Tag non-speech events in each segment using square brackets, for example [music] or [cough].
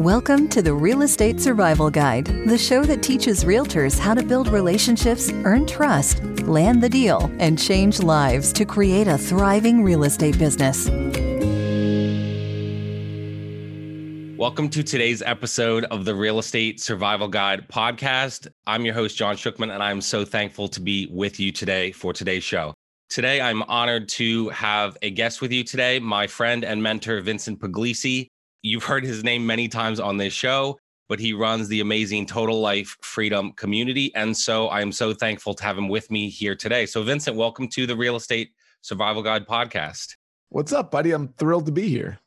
Welcome to the Real Estate Survival Guide, the show that teaches realtors how to build relationships, earn trust, land the deal, and change lives to create a thriving real estate business. Welcome to today's episode of the Real Estate Survival Guide podcast. I'm your host, John Shookman, and I'm so thankful to be with you today for today's show. Today, I'm honored to have a guest with you today, my friend and mentor, Vincent Pugliese. You've heard his name many times on this show, but he runs the amazing Total Life Freedom community. And so I'm so thankful to have him with me here today. So, Vincent, welcome to the Real Estate Survival Guide podcast. What's up, buddy? I'm thrilled to be here.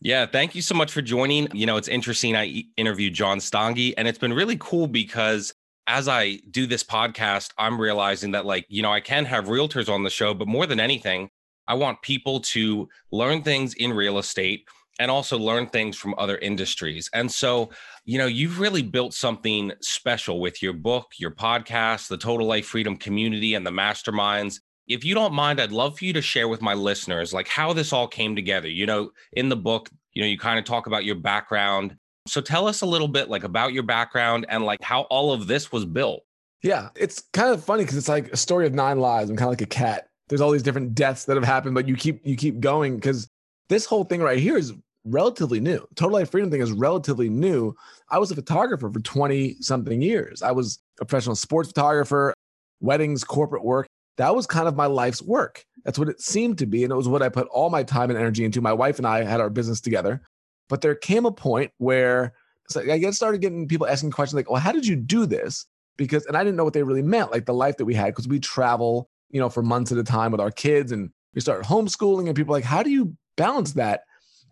Yeah, thank you so much for joining. You know, it's interesting. I interviewed John Stange, and it's been really cool because as I do this podcast, I'm realizing that, like, you know, I can have realtors on the show, but more than anything, I want people to learn things in real estate and also learn things from other industries. And so, you know, you've really built something special with your book, your podcast, the Total Life Freedom community, and the masterminds. If you don't mind, I'd love for you to share with my listeners like how this all came together. You know, in the book, you know, you kind of talk about your background. So tell us a little bit like about your background and like how all of this was built. Yeah, it's kind of funny because it's like a story of nine lives. I'm kind of like a cat. There's all these different deaths that have happened, but you keep you keep going because this whole thing right here is relatively new. Total Life Freedom thing is relatively new. I was a photographer for 20 something years. I was a professional sports photographer, weddings, corporate work. That was kind of my life's work. That's what it seemed to be. And it was what I put all my time and energy into. My wife and I had our business together. But there came a point where I get started getting people asking questions like, well, how did you do this? Because, and I didn't know what they really meant, like the life that we had, because we travel, you know, for months at a time with our kids and we started homeschooling and people like, how do you balance that?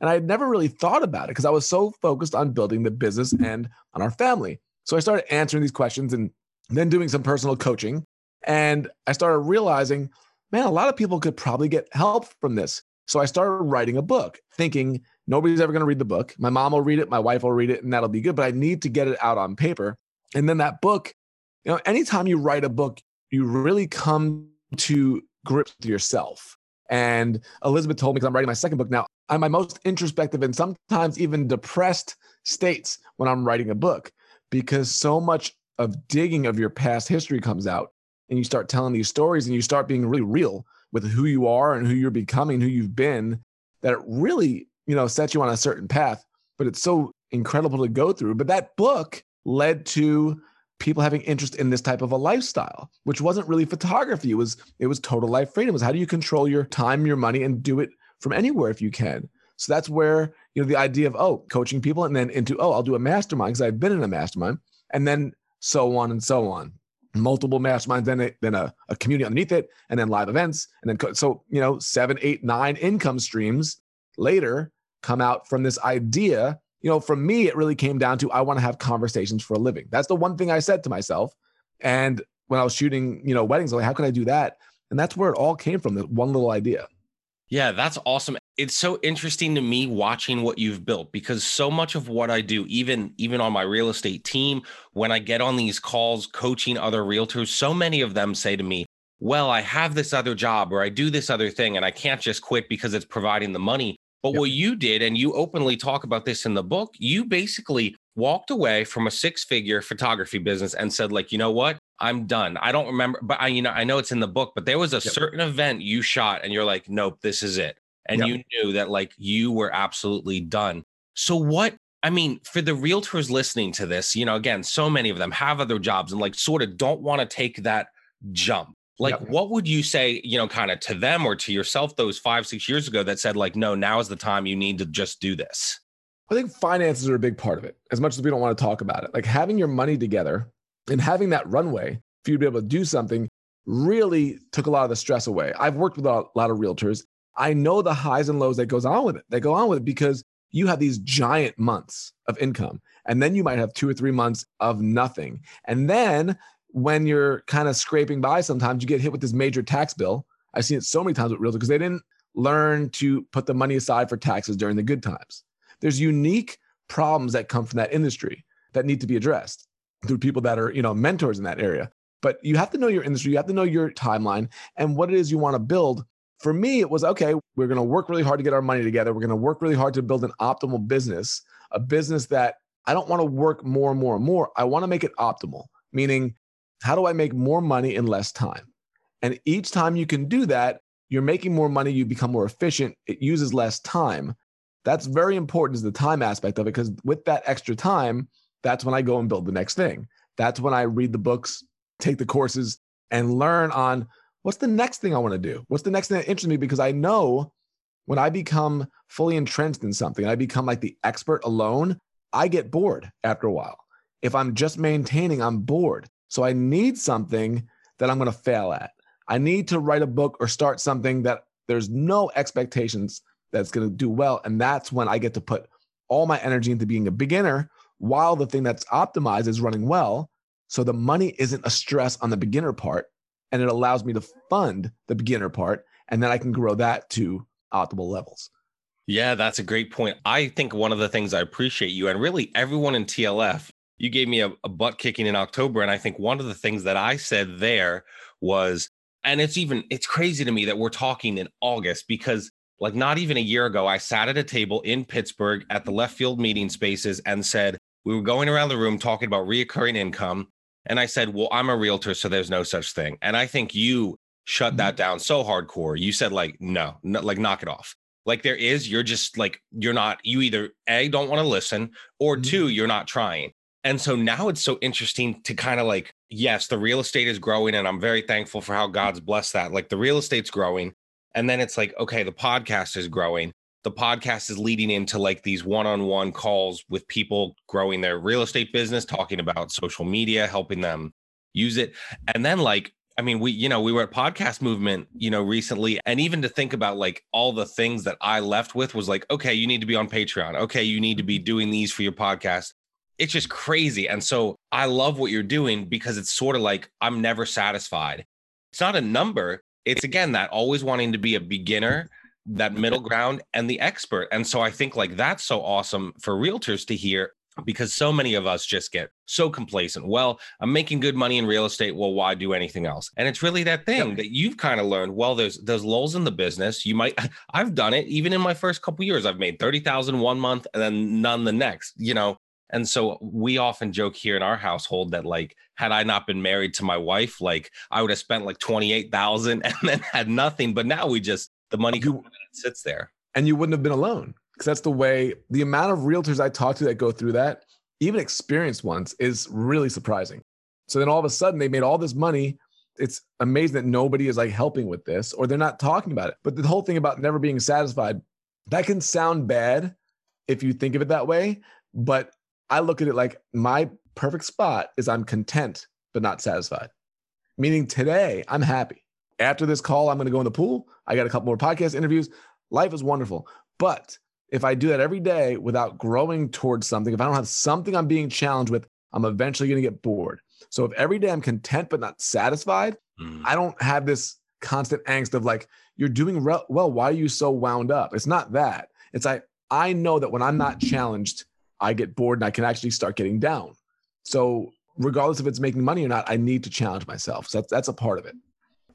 And I had never really thought about it because I was so focused on building the business and on our family. So I started answering these questions and then doing some personal coaching. And I started realizing, man, a lot of people could probably get help from this. So I started writing a book, thinking nobody's ever going to read the book. My mom will read it, my wife will read it, and that'll be good. But I need to get it out on paper. And then that book, you know, anytime you write a book, you really come to grips with yourself. And Elizabeth told me, because I'm writing my second book now, I'm my most introspective and sometimes even depressed states when I'm writing a book because so much of digging of your past history comes out and you start telling these stories and you start being really real with who you are and who you're becoming, who you've been, that it really, you know, sets you on a certain path. But it's so incredible to go through. But that book led to people having interest in this type of a lifestyle, which wasn't really photography. It was it was total life freedom. It was how do you control your time, your money, and do it from anywhere if you can. So that's where you know the idea of oh coaching people and then into oh I'll do a mastermind because I've been in a mastermind and then so on and so on multiple masterminds then a, then a, a community underneath it and then live events and then co- so you know seven eight nine income streams later come out from this idea you know for me it really came down to I want to have conversations for a living that's the one thing I said to myself and when I was shooting you know weddings I'm like how can I do that and that's where it all came from this one little idea yeah, that's awesome. It's so interesting to me watching what you've built because so much of what I do, even even on my real estate team, when I get on these calls coaching other realtors, so many of them say to me, "Well, I have this other job or I do this other thing and I can't just quit because it's providing the money." But yep. what you did and you openly talk about this in the book, you basically walked away from a six-figure photography business and said like, "You know what? I'm done. I don't remember, but I, you know, I know it's in the book, but there was a yep. certain event you shot and you're like, nope, this is it. And yep. you knew that like you were absolutely done. So what, I mean, for the realtors listening to this, you know, again, so many of them have other jobs and like sort of don't want to take that jump. Like, yep. what would you say, you know, kind of to them or to yourself those five, six years ago that said, like, no, now is the time you need to just do this? I think finances are a big part of it, as much as we don't want to talk about it. Like having your money together and having that runway for you to be able to do something really took a lot of the stress away. I've worked with a lot of realtors. I know the highs and lows that goes on with it. That go on with it because you have these giant months of income and then you might have two or three months of nothing. And then when you're kind of scraping by sometimes you get hit with this major tax bill. I've seen it so many times with realtors because they didn't learn to put the money aside for taxes during the good times. There's unique problems that come from that industry that need to be addressed through people that are, you know, mentors in that area. But you have to know your industry, you have to know your timeline and what it is you want to build. For me, it was okay, we're going to work really hard to get our money together. We're going to work really hard to build an optimal business, a business that I don't want to work more and more and more. I want to make it optimal, meaning, how do I make more money in less time? And each time you can do that, you're making more money, you become more efficient, it uses less time. That's very important is the time aspect of it because with that extra time, that's when I go and build the next thing. That's when I read the books, take the courses, and learn on what's the next thing I want to do? What's the next thing that interests me? Because I know when I become fully entrenched in something, I become like the expert alone, I get bored after a while. If I'm just maintaining, I'm bored. So I need something that I'm going to fail at. I need to write a book or start something that there's no expectations that's going to do well. And that's when I get to put all my energy into being a beginner while the thing that's optimized is running well. So the money isn't a stress on the beginner part and it allows me to fund the beginner part. And then I can grow that to optimal levels. Yeah, that's a great point. I think one of the things I appreciate you and really everyone in TLF, you gave me a, a butt kicking in October. And I think one of the things that I said there was, and it's even, it's crazy to me that we're talking in August because like not even a year ago, I sat at a table in Pittsburgh at the left field meeting spaces and said, we were going around the room talking about reoccurring income. And I said, well, I'm a realtor, so there's no such thing. And I think you shut that mm-hmm. down so hardcore. You said like, no, no like knock it off like there is you're just like you're not you either a don't want to listen or mm-hmm. two you're not trying and so now it's so interesting to kind of like yes the real estate is growing and i'm very thankful for how god's blessed that like the real estate's growing and then it's like okay the podcast is growing the podcast is leading into like these one-on-one calls with people growing their real estate business talking about social media helping them use it and then like I mean, we, you know, we were at podcast movement, you know, recently. And even to think about like all the things that I left with was like, okay, you need to be on Patreon. Okay, you need to be mm-hmm. doing these for your podcast. It's just crazy. And so I love what you're doing because it's sort of like I'm never satisfied. It's not a number. It's again that always wanting to be a beginner, that middle ground, and the expert. And so I think like that's so awesome for realtors to hear because so many of us just get so complacent. Well, I'm making good money in real estate. Well, why do anything else? And it's really that thing that you've kind of learned. Well, there's there's lulls in the business. You might [laughs] I've done it even in my first couple years. I've made 30,000 one month and then none the next, you know. And so we often joke here in our household that like had I not been married to my wife, like I would have spent like 28,000 [laughs] and then had nothing, but now we just the money you, sits there. And you wouldn't have been alone because that's the way the amount of realtors I talk to that go through that, even experienced ones, is really surprising. So then all of a sudden they made all this money. It's amazing that nobody is like helping with this or they're not talking about it. But the whole thing about never being satisfied, that can sound bad if you think of it that way. But I look at it like my perfect spot is I'm content, but not satisfied. Meaning today, I'm happy. After this call, I'm going to go in the pool. I got a couple more podcast interviews. Life is wonderful. But if I do that every day without growing towards something, if I don't have something I'm being challenged with, I'm eventually going to get bored. So if every day I'm content but not satisfied, mm. I don't have this constant angst of like, you're doing re- well. Why are you so wound up? It's not that. It's like, I know that when I'm not challenged, I get bored and I can actually start getting down. So regardless if it's making money or not, I need to challenge myself. So that's, that's a part of it.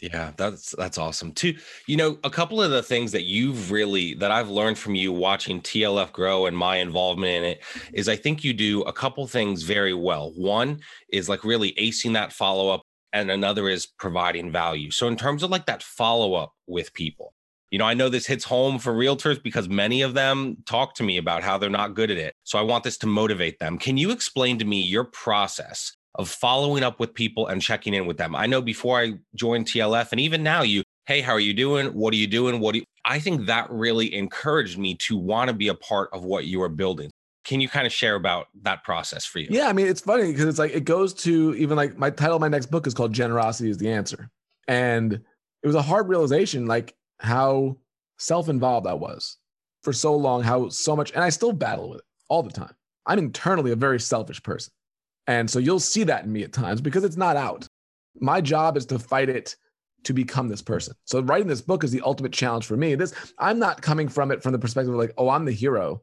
Yeah, that's that's awesome too. You know, a couple of the things that you've really that I've learned from you watching TLF grow and my involvement in it is I think you do a couple things very well. One is like really acing that follow up and another is providing value. So in terms of like that follow up with people. You know, I know this hits home for realtors because many of them talk to me about how they're not good at it. So I want this to motivate them. Can you explain to me your process of following up with people and checking in with them. I know before I joined TLF and even now you, hey, how are you doing? What are you doing? What do you, I think that really encouraged me to want to be a part of what you are building. Can you kind of share about that process for you? Yeah, I mean, it's funny because it's like it goes to even like my title of my next book is called Generosity is the Answer. And it was a hard realization, like how self-involved I was for so long, how so much, and I still battle with it all the time. I'm internally a very selfish person. And so you'll see that in me at times because it's not out. My job is to fight it to become this person. So writing this book is the ultimate challenge for me. This I'm not coming from it from the perspective of like, oh, I'm the hero.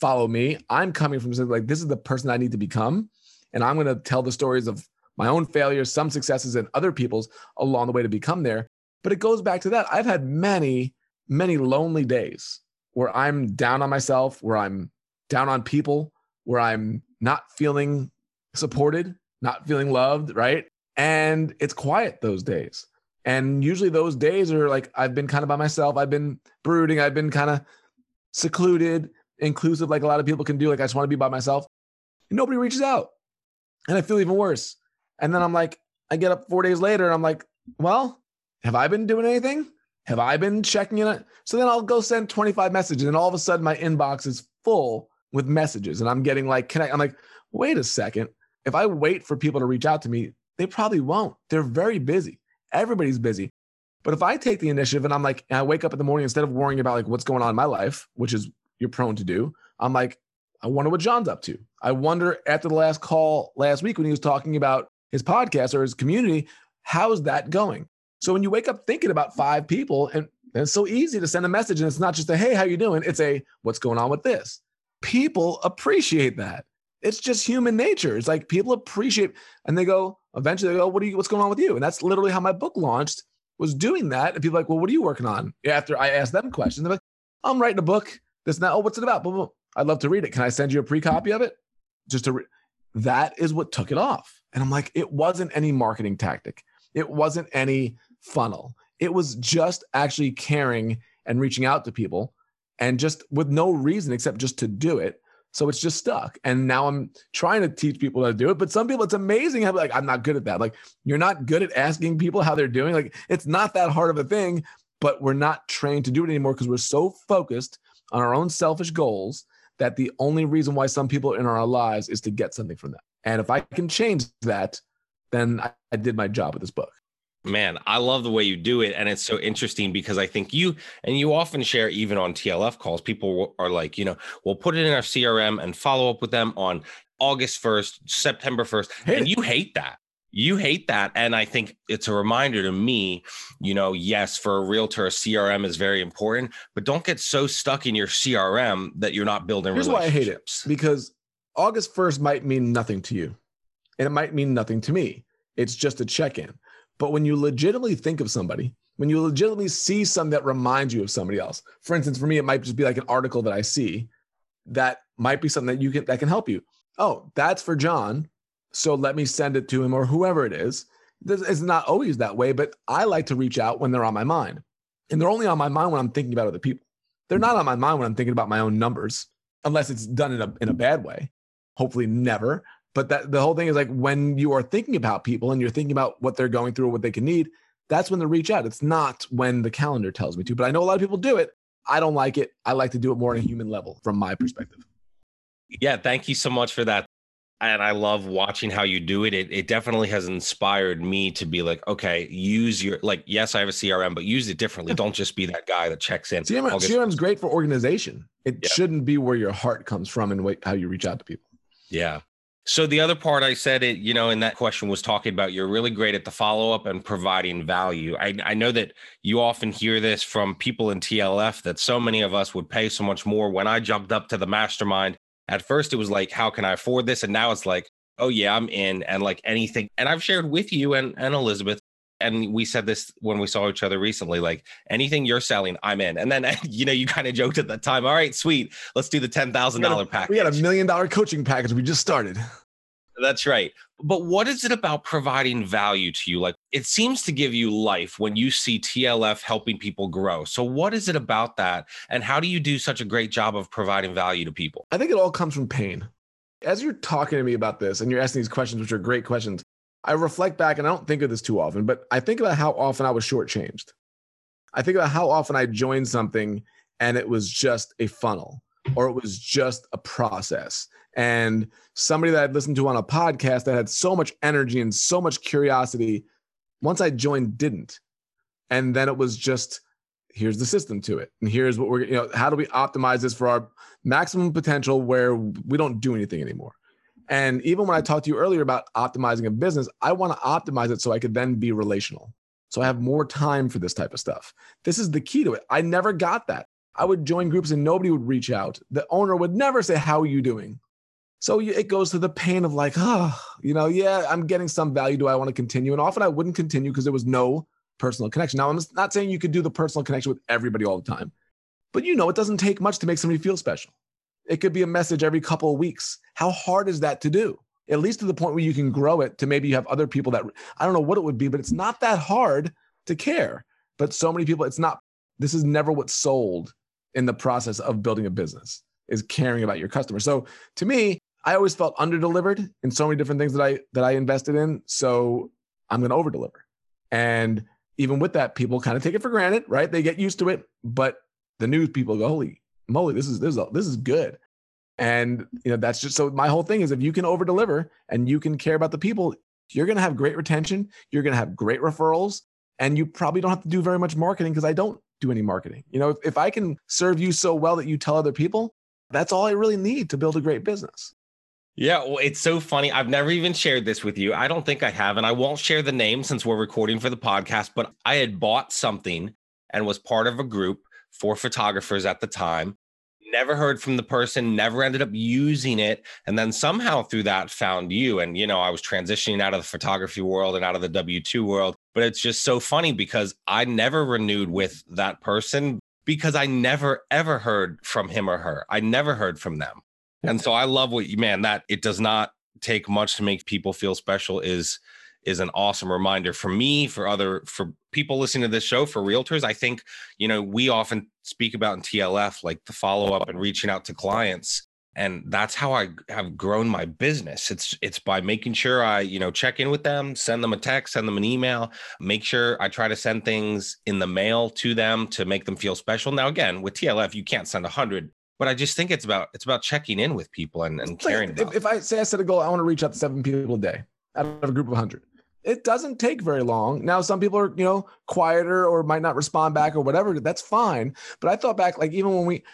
Follow me. I'm coming from something like this is the person I need to become. And I'm going to tell the stories of my own failures, some successes, and other people's along the way to become there. But it goes back to that. I've had many, many lonely days where I'm down on myself, where I'm down on people, where I'm not feeling supported, not feeling loved, right? And it's quiet those days. And usually those days are like I've been kind of by myself, I've been brooding, I've been kind of secluded, inclusive, like a lot of people can do. Like I just want to be by myself. And nobody reaches out. And I feel even worse. And then I'm like, I get up four days later and I'm like, well, have I been doing anything? Have I been checking it? So then I'll go send 25 messages, and all of a sudden my inbox is full with messages, and I'm getting like, can I? I'm like, wait a second. If I wait for people to reach out to me, they probably won't. They're very busy. Everybody's busy. But if I take the initiative and I'm like, and I wake up in the morning instead of worrying about like what's going on in my life, which is you're prone to do, I'm like, I wonder what John's up to. I wonder after the last call last week when he was talking about his podcast or his community, how's that going? So when you wake up thinking about five people, and, and it's so easy to send a message, and it's not just a hey, how you doing? It's a what's going on with this. People appreciate that. It's just human nature. It's like people appreciate, and they go eventually they go, what are you? What's going on with you? And that's literally how my book launched. Was doing that, and people like, well, what are you working on? After I asked them questions, they're like, I'm writing a book. This now, oh, what's it about? Boom, boom. I'd love to read it. Can I send you a pre copy of it? Just to read. That is what took it off. And I'm like, it wasn't any marketing tactic. It wasn't any funnel. It was just actually caring and reaching out to people and just with no reason except just to do it. So it's just stuck. And now I'm trying to teach people how to do it. But some people, it's amazing how like, I'm not good at that. Like, you're not good at asking people how they're doing. Like, it's not that hard of a thing, but we're not trained to do it anymore because we're so focused on our own selfish goals that the only reason why some people are in our lives is to get something from them. And if I can change that, then I, I did my job with this book. Man, I love the way you do it. And it's so interesting because I think you, and you often share even on TLF calls, people are like, you know, we'll put it in our CRM and follow up with them on August 1st, September 1st. Hey. And you hate that. You hate that. And I think it's a reminder to me, you know, yes, for a realtor, a CRM is very important, but don't get so stuck in your CRM that you're not building Here's why I hate it because August 1st might mean nothing to you and it might mean nothing to me. It's just a check in. But when you legitimately think of somebody, when you legitimately see something that reminds you of somebody else, for instance, for me, it might just be like an article that I see that might be something that you can that can help you. Oh, that's for John. So let me send it to him or whoever it is. This is not always that way, but I like to reach out when they're on my mind. And they're only on my mind when I'm thinking about other people. They're not on my mind when I'm thinking about my own numbers, unless it's done in a in a bad way. Hopefully never but that the whole thing is like when you are thinking about people and you're thinking about what they're going through or what they can need that's when they reach out it's not when the calendar tells me to but i know a lot of people do it i don't like it i like to do it more on a human level from my perspective yeah thank you so much for that and I love watching how you do it. it. It definitely has inspired me to be like, okay, use your like. Yes, I have a CRM, but use it differently. Don't just be that guy that checks in. CRM, CRM's great for organization. It yeah. shouldn't be where your heart comes from and how you reach out to people. Yeah, so the other part I said it, you know, in that question was talking about you're really great at the follow up and providing value. I, I know that you often hear this from people in TLF that so many of us would pay so much more. When I jumped up to the mastermind, at first it was like, how can I afford this? And now it's like, oh yeah, I'm in and like anything. And I've shared with you and, and Elizabeth and we said this when we saw each other recently like anything you're selling i'm in. And then [laughs] you know you kind of joked at that time all right sweet let's do the $10000 package. we got a million dollar coaching package. We just started. That's right. But what is it about providing value to you? Like it seems to give you life when you see tlf helping people grow. So what is it about that and how do you do such a great job of providing value to people? I think it all comes from pain. As you're talking to me about this and you're asking these questions which are great questions I reflect back and I don't think of this too often, but I think about how often I was shortchanged. I think about how often I joined something and it was just a funnel or it was just a process. And somebody that I'd listened to on a podcast that had so much energy and so much curiosity, once I joined, didn't. And then it was just, here's the system to it. And here's what we're, you know, how do we optimize this for our maximum potential where we don't do anything anymore? And even when I talked to you earlier about optimizing a business, I want to optimize it so I could then be relational. So I have more time for this type of stuff. This is the key to it. I never got that. I would join groups and nobody would reach out. The owner would never say, How are you doing? So it goes to the pain of like, oh, you know, yeah, I'm getting some value. Do I want to continue? And often I wouldn't continue because there was no personal connection. Now, I'm not saying you could do the personal connection with everybody all the time, but you know, it doesn't take much to make somebody feel special It could be a message every couple of weeks. How hard is that to do? At least to the point where you can grow it to maybe you have other people that I don't know what it would be, but it's not that hard to care. But so many people, it's not, this is never what's sold in the process of building a business is caring about your customer. So to me, I always felt underdelivered in so many different things that I that I invested in. So I'm going to overdeliver. And even with that, people kind of take it for granted, right? They get used to it. But the news people go, holy moly, this is this is this is good. And you know, that's just so my whole thing is if you can over deliver and you can care about the people, you're gonna have great retention, you're gonna have great referrals, and you probably don't have to do very much marketing because I don't do any marketing. You know, if, if I can serve you so well that you tell other people, that's all I really need to build a great business. Yeah, well, it's so funny. I've never even shared this with you. I don't think I have, and I won't share the name since we're recording for the podcast. But I had bought something and was part of a group for photographers at the time. Never heard from the person, never ended up using it. And then somehow through that found you. And, you know, I was transitioning out of the photography world and out of the W 2 world. But it's just so funny because I never renewed with that person because I never ever heard from him or her. I never heard from them. And so I love what you man that it does not take much to make people feel special is is an awesome reminder for me for other for people listening to this show for realtors i think you know we often speak about in tlf like the follow up and reaching out to clients and that's how i have grown my business it's it's by making sure i you know check in with them send them a text send them an email make sure i try to send things in the mail to them to make them feel special now again with tlf you can't send a 100 but I just think it's about it's about checking in with people and, and caring. Like if, if, I say I set a goal, I want to reach out to seven people a day out of a group of hundred. It doesn't take very long. Now, some people are, you know, quieter or might not respond back or whatever. That's fine. But I thought back, like even when we,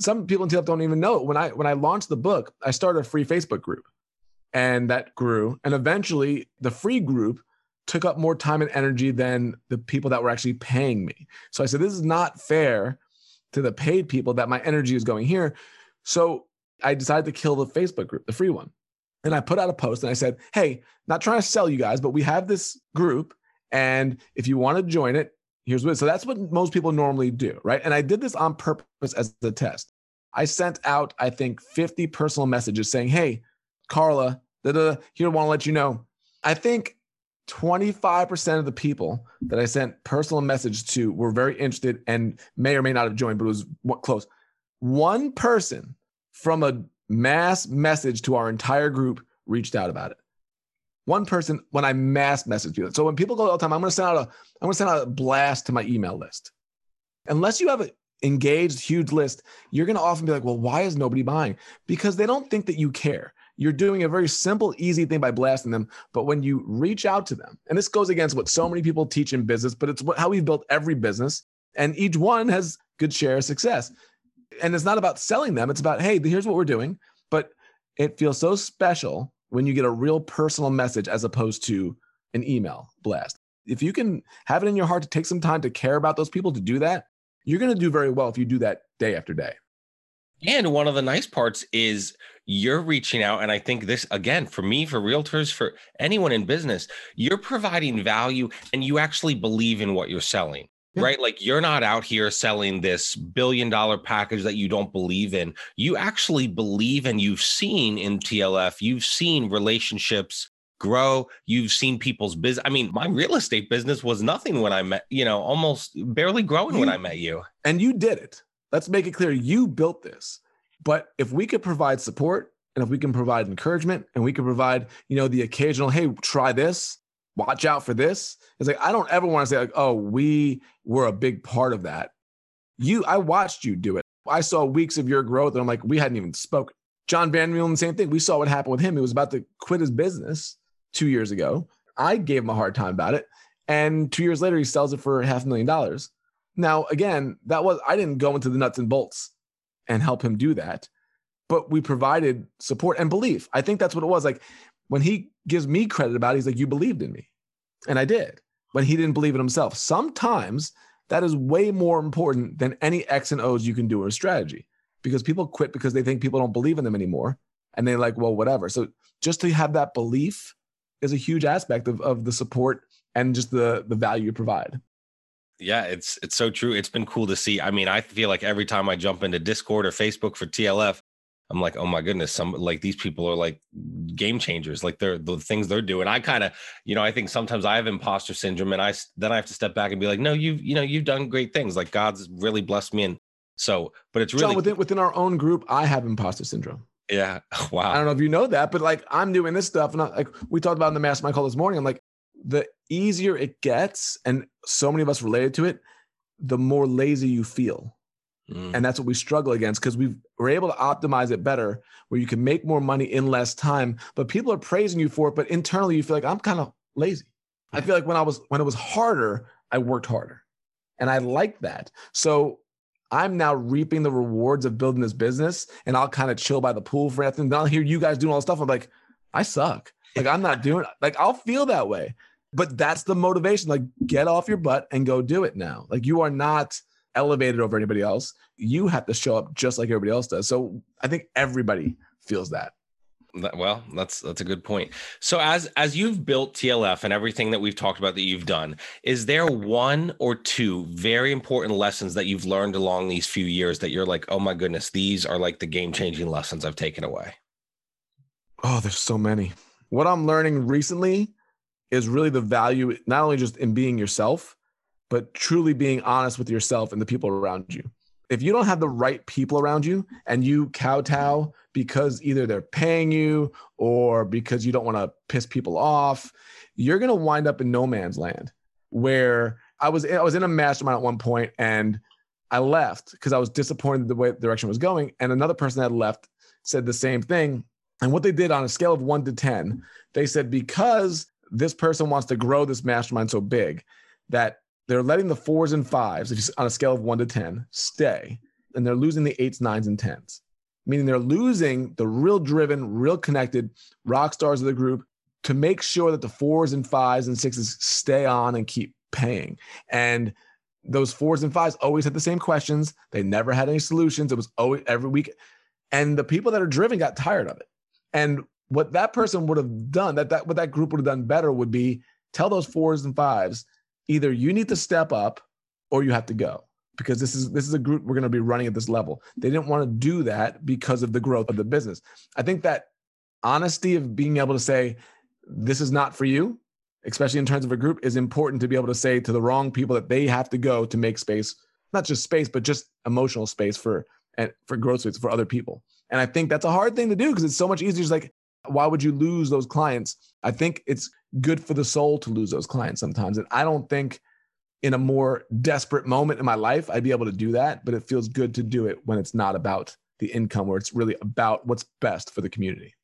some people in TLF don't even know when I when I launched the book, I started a free Facebook group, and that grew, and eventually the free group took up more time and energy than the people that were actually paying me. So I said, this is not fair to the paid people that my energy is going here. So I decided to kill the Facebook group, the free one. And I put out a post and I said, Hey, not trying to sell you guys, but we have this group. And if you want to join it, here's what. So that's what most people normally do. Right. And I did this on purpose as a test. I sent out, I think, 50 personal messages saying, Hey, Carla, da, da, here, want to let you know. I think 25% of the people that I sent personal message to were very interested and may or may not have joined, but it was close. One person from a mass message to our entire group reached out about it. One person when I mass message people. So when people go all the time, I'm going to send out a I'm going to send out a blast to my email list. Unless you have an engaged huge list, you're going to often be like, "Well, why is nobody buying?" Because they don't think that you care you're doing a very simple, easy thing by blasting them. But when you reach out to them, and this goes against what so many people teach in business, but it's what, how we've built every business, and each one has good share of success. And it's not about selling them, it's about, hey, here's what we're doing. But it feels so special when you get a real personal message as opposed to an email blast. If you can have it in your heart to take some time to care about those people to do that, you're going to do very well if you do that day after day. And one of the nice parts is you're reaching out. And I think this, again, for me, for realtors, for anyone in business, you're providing value and you actually believe in what you're selling. Yeah. Right. Like you're not out here selling this billion dollar package that you don't believe in. You actually believe and you've seen in TLF, you've seen relationships grow. You've seen people's business. I mean, my real estate business was nothing when I met, you know, almost barely growing you, when I met you. And you did it. Let's make it clear you built this. But if we could provide support and if we can provide encouragement and we can provide, you know, the occasional, hey, try this, watch out for this. It's like I don't ever want to say like, oh, we were a big part of that. You, I watched you do it. I saw weeks of your growth, and I'm like, we hadn't even spoken. John Van Meulen, same thing. We saw what happened with him. He was about to quit his business two years ago. I gave him a hard time about it. And two years later, he sells it for half a million dollars. Now, again, that was I didn't go into the nuts and bolts and help him do that, but we provided support and belief. I think that's what it was. Like when he gives me credit about it, he's like, You believed in me. And I did, but he didn't believe in himself. Sometimes that is way more important than any X and O's you can do a strategy because people quit because they think people don't believe in them anymore. And they're like, well, whatever. So just to have that belief is a huge aspect of, of the support and just the, the value you provide. Yeah, it's it's so true. It's been cool to see. I mean, I feel like every time I jump into Discord or Facebook for TLF, I'm like, oh my goodness, some like these people are like game changers. Like they're the things they're doing. I kind of, you know, I think sometimes I have imposter syndrome, and I then I have to step back and be like, no, you've you know you've done great things. Like God's really blessed me, and so, but it's really John, within within our own group. I have imposter syndrome. Yeah. [laughs] Wow. I don't know if you know that, but like I'm doing this stuff, and I, like we talked about in the mastermind call this morning. I'm like, the easier it gets, and so many of us related to it, the more lazy you feel. Mm. And that's what we struggle against because we are able to optimize it better where you can make more money in less time. But people are praising you for it. But internally you feel like I'm kind of lazy. I feel like when I was when it was harder, I worked harder. And I like that. So I'm now reaping the rewards of building this business and I'll kind of chill by the pool for nothing. Then I'll hear you guys doing all this stuff. I'm like, I suck. Like I'm not doing like I'll feel that way. But that's the motivation. Like get off your butt and go do it now. Like you are not elevated over anybody else. You have to show up just like everybody else does. So I think everybody feels that. Well, that's that's a good point. So as as you've built TLF and everything that we've talked about that you've done, is there one or two very important lessons that you've learned along these few years that you're like, "Oh my goodness, these are like the game-changing lessons I've taken away?" Oh, there's so many. What I'm learning recently is really the value not only just in being yourself, but truly being honest with yourself and the people around you. If you don't have the right people around you and you kowtow because either they're paying you or because you don't want to piss people off, you're going to wind up in no man's land. Where I was I was in a mastermind at one point and I left because I was disappointed the way the direction was going. And another person that left said the same thing. And what they did on a scale of 1 to 10 they said because this person wants to grow this mastermind so big that they're letting the fours and fives, on a scale of one to 10, stay, and they're losing the eights, nines, and tens, meaning they're losing the real driven, real connected rock stars of the group to make sure that the fours and fives and sixes stay on and keep paying. And those fours and fives always had the same questions. They never had any solutions. It was always every week. And the people that are driven got tired of it. And what that person would have done, that, that what that group would have done better would be tell those fours and fives either you need to step up or you have to go because this is this is a group we're going to be running at this level. They didn't want to do that because of the growth of the business. I think that honesty of being able to say this is not for you, especially in terms of a group, is important to be able to say to the wrong people that they have to go to make space, not just space, but just emotional space for and for growth space for other people. And I think that's a hard thing to do because it's so much easier. Just like, why would you lose those clients? I think it's good for the soul to lose those clients sometimes. And I don't think in a more desperate moment in my life, I'd be able to do that, but it feels good to do it when it's not about the income, where it's really about what's best for the community.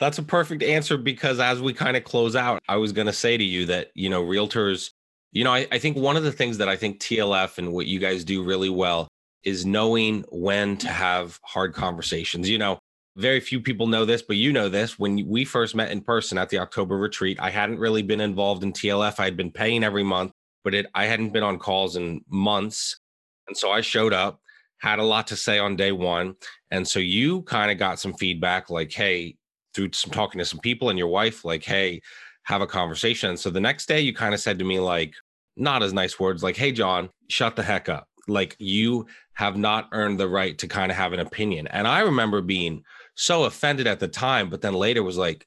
That's a perfect answer because as we kind of close out, I was going to say to you that, you know, realtors, you know, I, I think one of the things that I think TLF and what you guys do really well is knowing when to have hard conversations. You know, very few people know this, but you know this. When we first met in person at the October retreat, I hadn't really been involved in TLF. I had been paying every month, but it I hadn't been on calls in months. And so I showed up, had a lot to say on day one. And so you kind of got some feedback like, hey, through some talking to some people and your wife, like, hey, have a conversation. So the next day you kind of said to me, like, not as nice words, like, hey, John, shut the heck up. Like you have not earned the right to kind of have an opinion. And I remember being so offended at the time, but then later was like,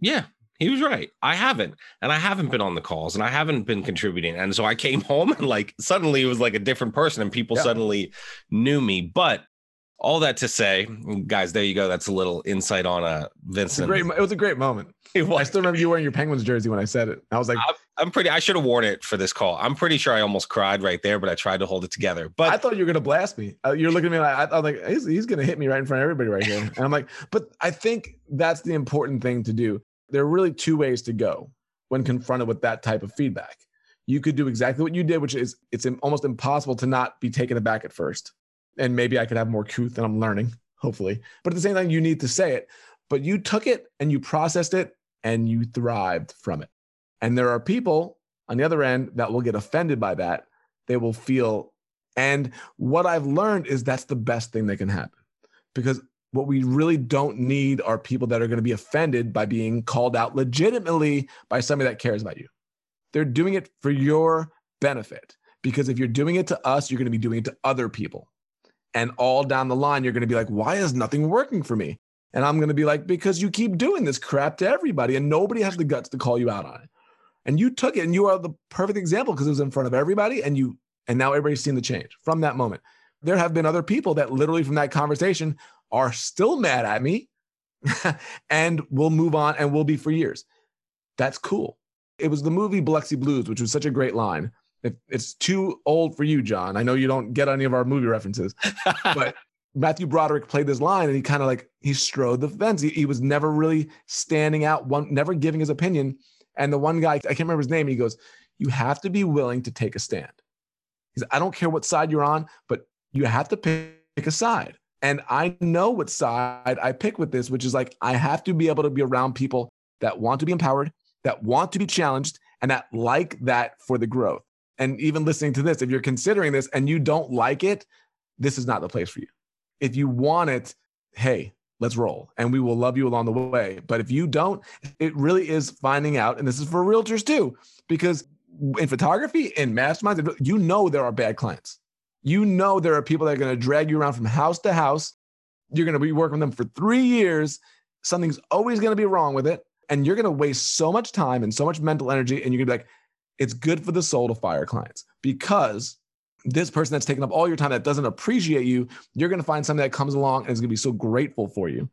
yeah, he was right. I haven't. And I haven't been on the calls and I haven't been contributing. And so I came [laughs] home and like suddenly it was like a different person and people yeah. suddenly knew me. But all that to say, guys, there you go. That's a little insight on uh Vincent. It was, great, it was a great moment. I still remember you wearing your Penguins jersey when I said it. I was like, I'm pretty. I should have worn it for this call. I'm pretty sure I almost cried right there, but I tried to hold it together. But I thought you were gonna blast me. Uh, you're looking at me like I, am like he's, he's gonna hit me right in front of everybody right here, and I'm like, but I think that's the important thing to do. There are really two ways to go when confronted with that type of feedback. You could do exactly what you did, which is it's almost impossible to not be taken aback at first and maybe I could have more truth than I'm learning, hopefully. But at the same time, you need to say it. But you took it and you processed it and you thrived from it. And there are people on the other end that will get offended by that. They will feel. And what I've learned is that's the best thing that can happen because what we really don't need are people that are going to be offended by being called out legitimately by somebody that cares about you. They're doing it for your benefit because if you're doing it to us, you're going to be doing it to other people. And all down the line, you're going to be like, why is nothing working for me? And I'm going to be like, because you keep doing this crap to everybody and nobody has the guts to call you out on it. And you took it and you are the perfect example because it was in front of everybody and you, and now everybody's seen the change from that moment. There have been other people that literally from that conversation are still mad at me [laughs] and we'll move on and we'll be for years. That's cool. It was the movie Biloxi Blues, which was such a great line. If it's too old for you, John, I know you don't get any of our movie references, [laughs] but Matthew Broderick played this line and he kind of like he strode the fence. He, he, was never really standing out, one never giving his opinion. And the one guy, I can't remember his name, he goes, You have to be willing to take a stand. He said, I don't care what side you're on, but you have to pick, pick a side. And I know what side I pick with this, which is like I have to be able to be around people that want to be empowered, that want to be challenged, and that like that for the growth. And even listening to this, if you're considering this and you don't like it, this is not the place for you. If you want it, hey, let's roll and we will love you along the way. But if you don't, it really is finding out. And this is for realtors too, because in photography, in masterminds, you know there are bad clients. You know there are people that are going to drag you around from house to house. You're going to be working with them for three years. Something's always going to be wrong with it. And you're going to waste so much time and so much mental energy. And you're going to be like, it's good for the soul to fire clients because this person that's taking up all your time that doesn't appreciate you, you're going to find somebody that comes along and is going to be so grateful for you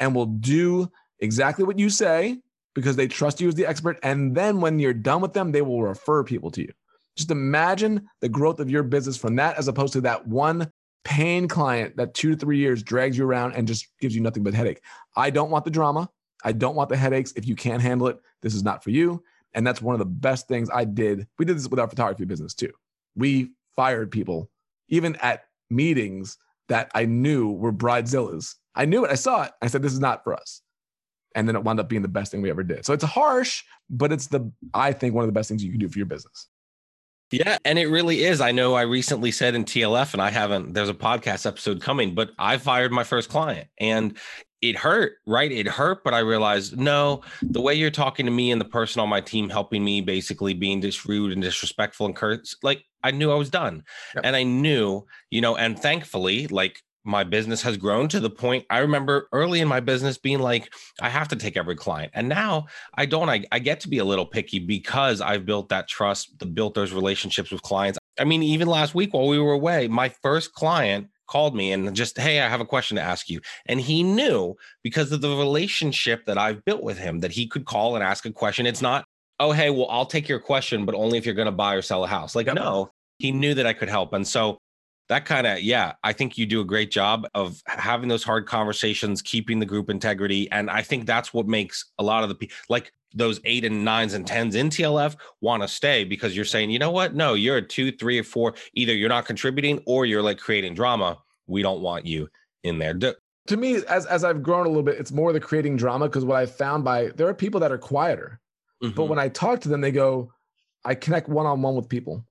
and will do exactly what you say because they trust you as the expert. And then when you're done with them, they will refer people to you. Just imagine the growth of your business from that as opposed to that one pain client that two to three years drags you around and just gives you nothing but headache. I don't want the drama. I don't want the headaches. If you can't handle it, this is not for you. And that's one of the best things I did. We did this with our photography business too. We fired people, even at meetings that I knew were bridezillas. I knew it. I saw it. I said, this is not for us. And then it wound up being the best thing we ever did. So it's harsh, but it's the, I think, one of the best things you can do for your business. Yeah, and it really is. I know I recently said in TLF, and I haven't, there's a podcast episode coming, but I fired my first client. And it hurt, right? It hurt, but I realized no, the way you're talking to me and the person on my team helping me basically being just rude and disrespectful and curse, like I knew I was done. Yep. And I knew, you know, and thankfully, like my business has grown to the point I remember early in my business being like, I have to take every client. And now I don't. I, I get to be a little picky because I've built that trust, the built those relationships with clients. I mean, even last week while we were away, my first client called me and just, hey, I have a question to ask you. And he knew because of the relationship that I've built with him that he could call and ask a question. It's not, oh, hey, well, I'll take your question, but only if you're going to buy or sell a house. Like, no, he knew that I could help. And so that kind of, yeah, I think you do a great job of having those hard conversations, keeping the group integrity. And I think that's what makes a lot of the people like those eight and nines and tens in TLF want to stay because you're saying, you know what? No, you're a two, three, or four. Either you're not contributing or you're like creating drama. We don't want you in there. Do- to me, as as I've grown a little bit, it's more the creating drama because what I found by there are people that are quieter, mm-hmm. but when I talk to them, they go, I connect one on one with people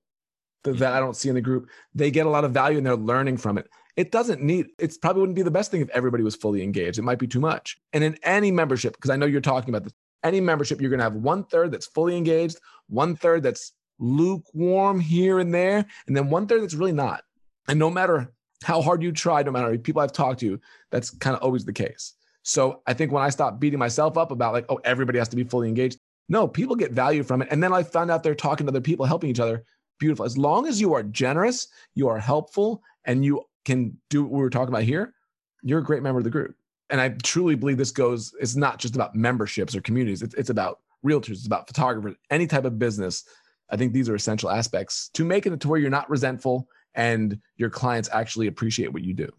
that, that I don't see in the group. They get a lot of value and they're learning from it. It doesn't need, it's probably wouldn't be the best thing if everybody was fully engaged. It might be too much. And in any membership, because I know you're talking about this, any membership, you're going to have one third that's fully engaged, one third that's lukewarm here and there, and then one third that's really not. And no matter how hard you try, no matter people I've talked to, that's kind of always the case. So I think when I stopped beating myself up about like, oh, everybody has to be fully engaged, no, people get value from it. And then I found out they're talking to other people, helping each other. Beautiful. As long as you are generous, you are helpful, and you can do what we were talking about here, you're a great member of the group. And I truly believe this goes, it's not just about memberships or communities, it's, it's about realtors, it's about photographers, any type of business. I think these are essential aspects to making it to where you're not resentful and your clients actually appreciate what you do.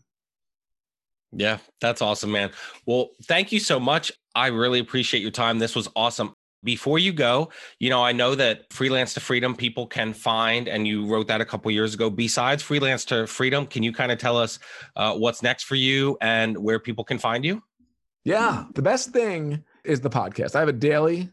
Yeah, that's awesome, man. Well, thank you so much. I really appreciate your time. This was awesome. Before you go, you know, I know that freelance to freedom people can find, and you wrote that a couple years ago. Besides freelance to freedom, can you kind of tell us uh, what's next for you and where people can find you? Yeah, the best thing is the podcast. I have a daily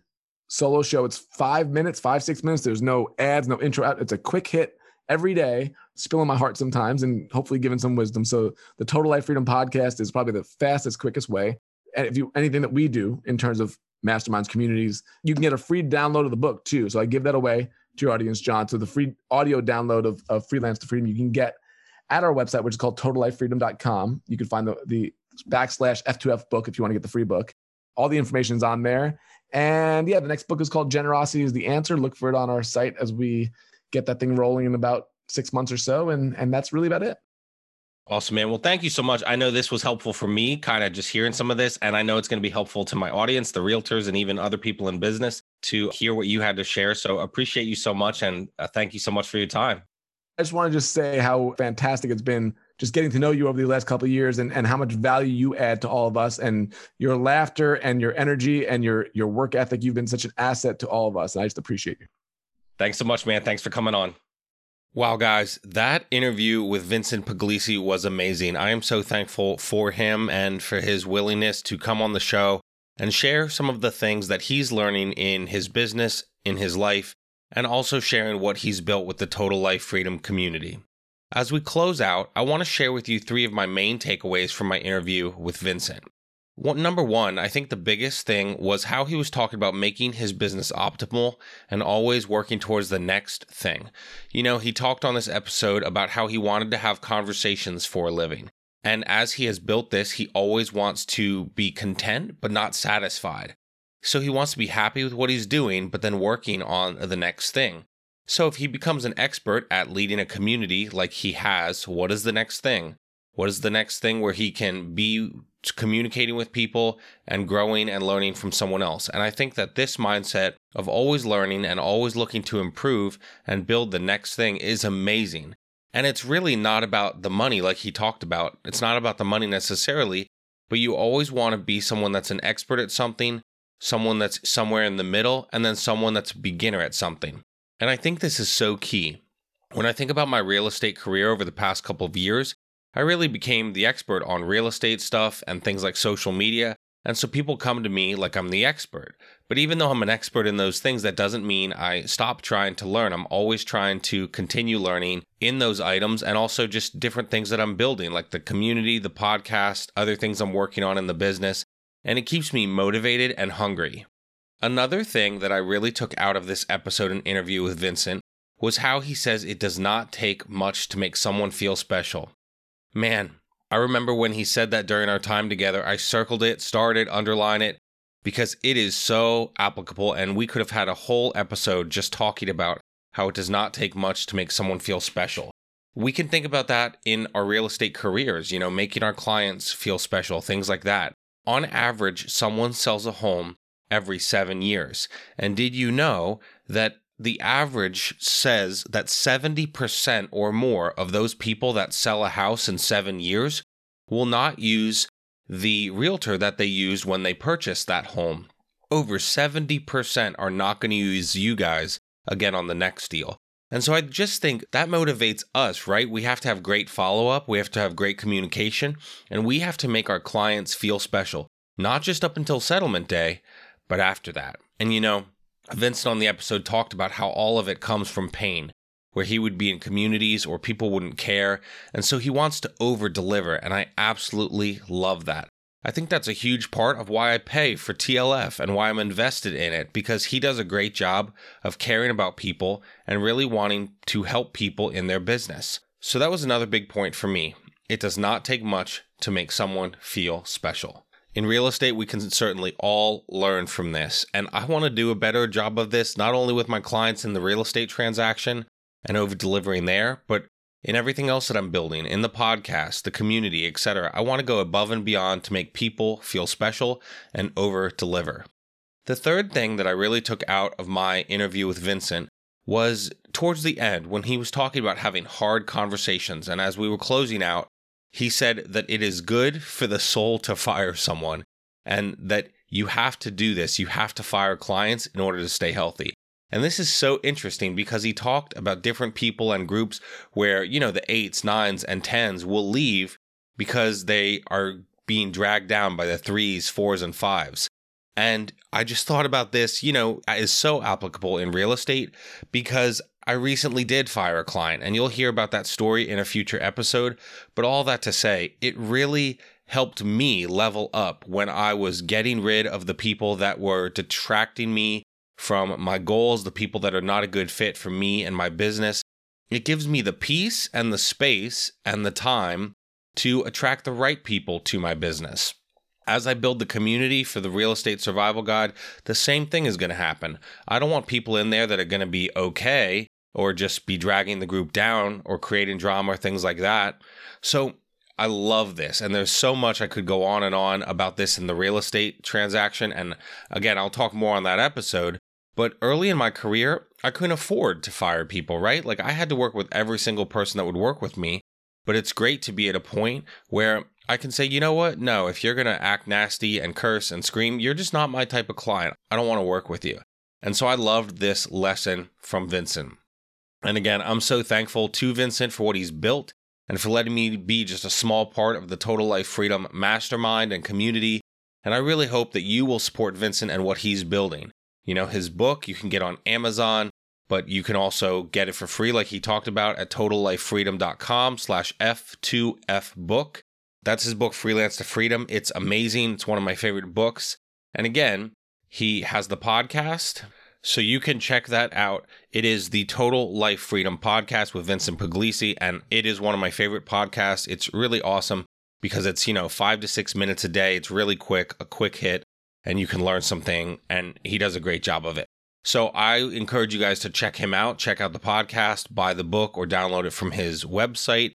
solo show. It's five minutes, five, six minutes. There's no ads, no intro. It's a quick hit every day, spilling my heart sometimes and hopefully giving some wisdom. So the Total Life Freedom podcast is probably the fastest, quickest way. And if you anything that we do in terms of masterminds communities, you can get a free download of the book too. So I give that away to your audience, John. So the free audio download of, of Freelance to Freedom you can get at our website, which is called totallifefreedom.com. You can find the, the backslash F2F book if you want to get the free book. All the information is on there. And yeah, the next book is called Generosity is the Answer. Look for it on our site as we get that thing rolling in about six months or so. And, and that's really about it. Awesome, man. Well, thank you so much. I know this was helpful for me, kind of just hearing some of this. And I know it's going to be helpful to my audience, the realtors, and even other people in business to hear what you had to share. So appreciate you so much. And uh, thank you so much for your time. I just want to just say how fantastic it's been just getting to know you over the last couple of years and, and how much value you add to all of us and your laughter and your energy and your your work ethic. You've been such an asset to all of us. And I just appreciate you. Thanks so much, man. Thanks for coming on. Wow, guys, that interview with Vincent Pugliese was amazing. I am so thankful for him and for his willingness to come on the show and share some of the things that he's learning in his business, in his life, and also sharing what he's built with the Total Life Freedom community. As we close out, I want to share with you three of my main takeaways from my interview with Vincent. Number one, I think the biggest thing was how he was talking about making his business optimal and always working towards the next thing. You know, he talked on this episode about how he wanted to have conversations for a living. And as he has built this, he always wants to be content, but not satisfied. So he wants to be happy with what he's doing, but then working on the next thing. So if he becomes an expert at leading a community like he has, what is the next thing? What is the next thing where he can be communicating with people and growing and learning from someone else? And I think that this mindset of always learning and always looking to improve and build the next thing is amazing. And it's really not about the money, like he talked about. It's not about the money necessarily, but you always want to be someone that's an expert at something, someone that's somewhere in the middle, and then someone that's a beginner at something. And I think this is so key. When I think about my real estate career over the past couple of years, I really became the expert on real estate stuff and things like social media. And so people come to me like I'm the expert. But even though I'm an expert in those things, that doesn't mean I stop trying to learn. I'm always trying to continue learning in those items and also just different things that I'm building, like the community, the podcast, other things I'm working on in the business. And it keeps me motivated and hungry. Another thing that I really took out of this episode and interview with Vincent was how he says it does not take much to make someone feel special. Man, I remember when he said that during our time together, I circled it, started, underline it, because it is so applicable. And we could have had a whole episode just talking about how it does not take much to make someone feel special. We can think about that in our real estate careers, you know, making our clients feel special, things like that. On average, someone sells a home every seven years. And did you know that the average says that 70% or more of those people that sell a house in seven years will not use the realtor that they used when they purchased that home. Over 70% are not going to use you guys again on the next deal. And so I just think that motivates us, right? We have to have great follow up, we have to have great communication, and we have to make our clients feel special, not just up until settlement day, but after that. And you know, Vincent on the episode talked about how all of it comes from pain, where he would be in communities or people wouldn't care. And so he wants to over deliver. And I absolutely love that. I think that's a huge part of why I pay for TLF and why I'm invested in it because he does a great job of caring about people and really wanting to help people in their business. So that was another big point for me. It does not take much to make someone feel special. In real estate, we can certainly all learn from this. And I want to do a better job of this, not only with my clients in the real estate transaction and over delivering there, but in everything else that I'm building, in the podcast, the community, etc. I want to go above and beyond to make people feel special and over deliver. The third thing that I really took out of my interview with Vincent was towards the end when he was talking about having hard conversations. And as we were closing out, he said that it is good for the soul to fire someone and that you have to do this. You have to fire clients in order to stay healthy. And this is so interesting because he talked about different people and groups where, you know, the eights, nines, and tens will leave because they are being dragged down by the threes, fours, and fives. And I just thought about this, you know, is so applicable in real estate because I recently did fire a client, and you'll hear about that story in a future episode. But all that to say, it really helped me level up when I was getting rid of the people that were detracting me from my goals, the people that are not a good fit for me and my business. it gives me the peace and the space and the time to attract the right people to my business. As I build the community for the real estate survival guide, the same thing is going to happen. I don't want people in there that are going to be okay or just be dragging the group down or creating drama or things like that. So I love this. And there's so much I could go on and on about this in the real estate transaction. And again, I'll talk more on that episode. But early in my career, I couldn't afford to fire people, right? Like I had to work with every single person that would work with me. But it's great to be at a point where I can say, you know what? No, if you're going to act nasty and curse and scream, you're just not my type of client. I don't want to work with you. And so I loved this lesson from Vincent. And again, I'm so thankful to Vincent for what he's built and for letting me be just a small part of the Total Life Freedom mastermind and community. And I really hope that you will support Vincent and what he's building. You know, his book you can get on Amazon, but you can also get it for free, like he talked about at totallifefreedom.com slash F2F book. That's his book, Freelance to Freedom. It's amazing. It's one of my favorite books. And again, he has the podcast. So you can check that out. It is the Total Life Freedom podcast with Vincent Pugliese, and it is one of my favorite podcasts. It's really awesome because it's, you know, five to six minutes a day. It's really quick, a quick hit, and you can learn something, and he does a great job of it. So I encourage you guys to check him out, check out the podcast, buy the book, or download it from his website.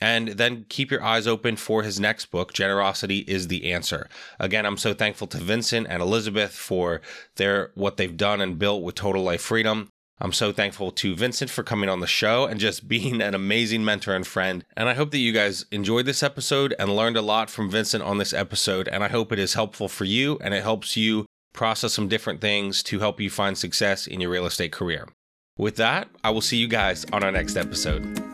And then keep your eyes open for his next book, Generosity is the Answer. Again, I'm so thankful to Vincent and Elizabeth for their what they've done and built with Total Life Freedom. I'm so thankful to Vincent for coming on the show and just [laughs] being an amazing mentor and friend. And I hope that you guys enjoyed this episode and learned a lot from Vincent on this episode. And I hope it is helpful for you and it helps you process some different things to help you find success in your real estate career. With that, I will see you guys on our next episode.